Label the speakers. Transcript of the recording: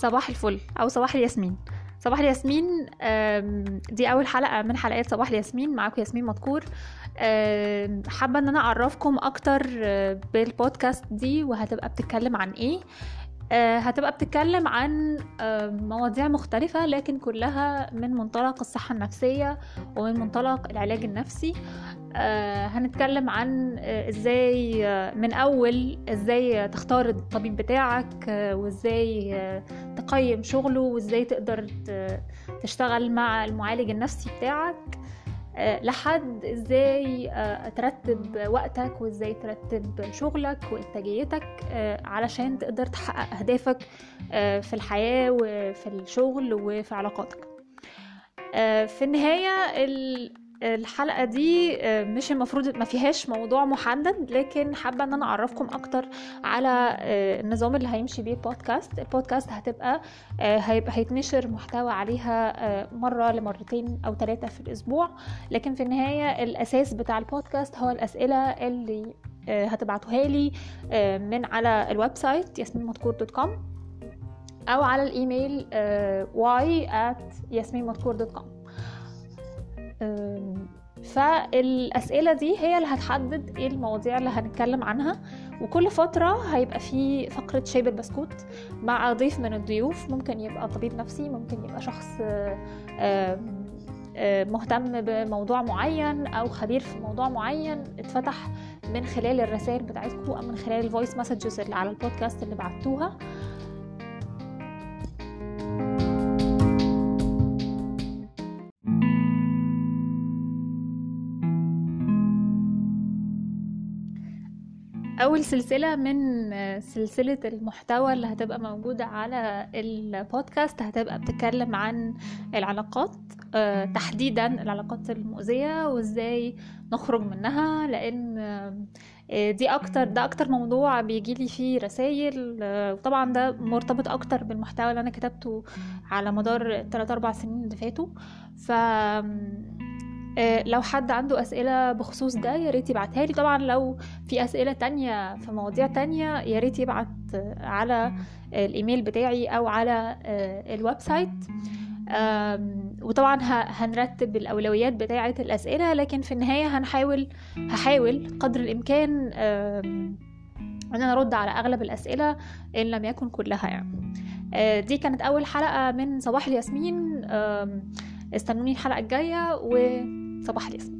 Speaker 1: صباح الفل أو صباح الياسمين. صباح الياسمين دي أول حلقة من حلقات صباح الياسمين. معاكم ياسمين مذكور. حابة إن أنا أعرفكم أكتر آه، بالبودكاست دي وهتبقى بتتكلم عن إيه. هتبقى بتتكلم عن آه، مواضيع مختلفة لكن كلها من منطلق الصحة النفسية ومن منطلق العلاج النفسي. آه، هنتكلم عن آه، إزاي آه، من أول إزاي تختار الطبيب بتاعك آه، وإزاي آه، تقيم شغله وإزاي تقدر تشتغل مع المعالج النفسي بتاعك. آه، لحد إزاي آه، ترتب وقتك وإزاي ترتب شغلك وإنتاجيتك آه، علشان تقدر تحقق أهدافك آه، في الحياة وفي الشغل وفي علاقاتك. آه، في النهاية ال- الحلقة دي آه، مش المفروض ما فيهاش موضوع محدد لكن حابة إن أنا أعرفكم أكتر على آه، النظام اللي هيمشي بيه البودكاست. البودكاست هتبقى آه، هيبقى هيتنشر محتوى عليها مرة لمرتين أو ثلاثة في الأسبوع. لكن في النهاية الأساس بتاع البودكاست هو الأسئلة اللي هتبعتوها لي من على ال website ياسمين dot com أو على الإيميل y at yasminmadkur.com أم، فالأسئلة دي هي اللي هتحدد إيه المواضيع اللي هنتكلم عنها وكل فترة هيبقى في فقرة شاي بالبسكوت مع ضيف من الضيوف. ممكن يبقى طبيب نفسي ممكن يبقى شخص مهتم بموضوع معين أو خبير في موضوع معين اتفتح من خلال الرسائل بتاعتكم أو من خلال ال voice messages اللي على البودكاست اللي بعتوها. أول سلسلة من سلسلة المحتوى اللي هتبقى موجودة على البودكاست هتبقى بتتكلم عن العلاقات آه، تحديدا العلاقات المؤذية وإزاي نخرج منها لأن آه، دي أكتر ده أكتر موضوع بيجيلي فيه رسايل آه، وطبعا ده مرتبط أكتر بالمحتوى اللي أنا كتبته على مدار الثلاث أربع سنين اللي فاتوا. ف آه، لو حد عنده أسئلة بخصوص ده يا ريت يبعتها لي. طبعا لو في أسئلة تانية في مواضيع تانية يا ريت يبعت آه، على الإيميل بتاعي أو على آه، ال website وطبعا هنرتب الأولويات بتاعة الأسئلة لكن في النهاية هنحاول هحاول قدر الإمكان إن أنا أرد على أغلب الأسئلة إن لم يكن كلها يعني. آه، دي كانت أول حلقة من صباح الياسمين. استنوني الحلقة الجاية وصباح الياسمين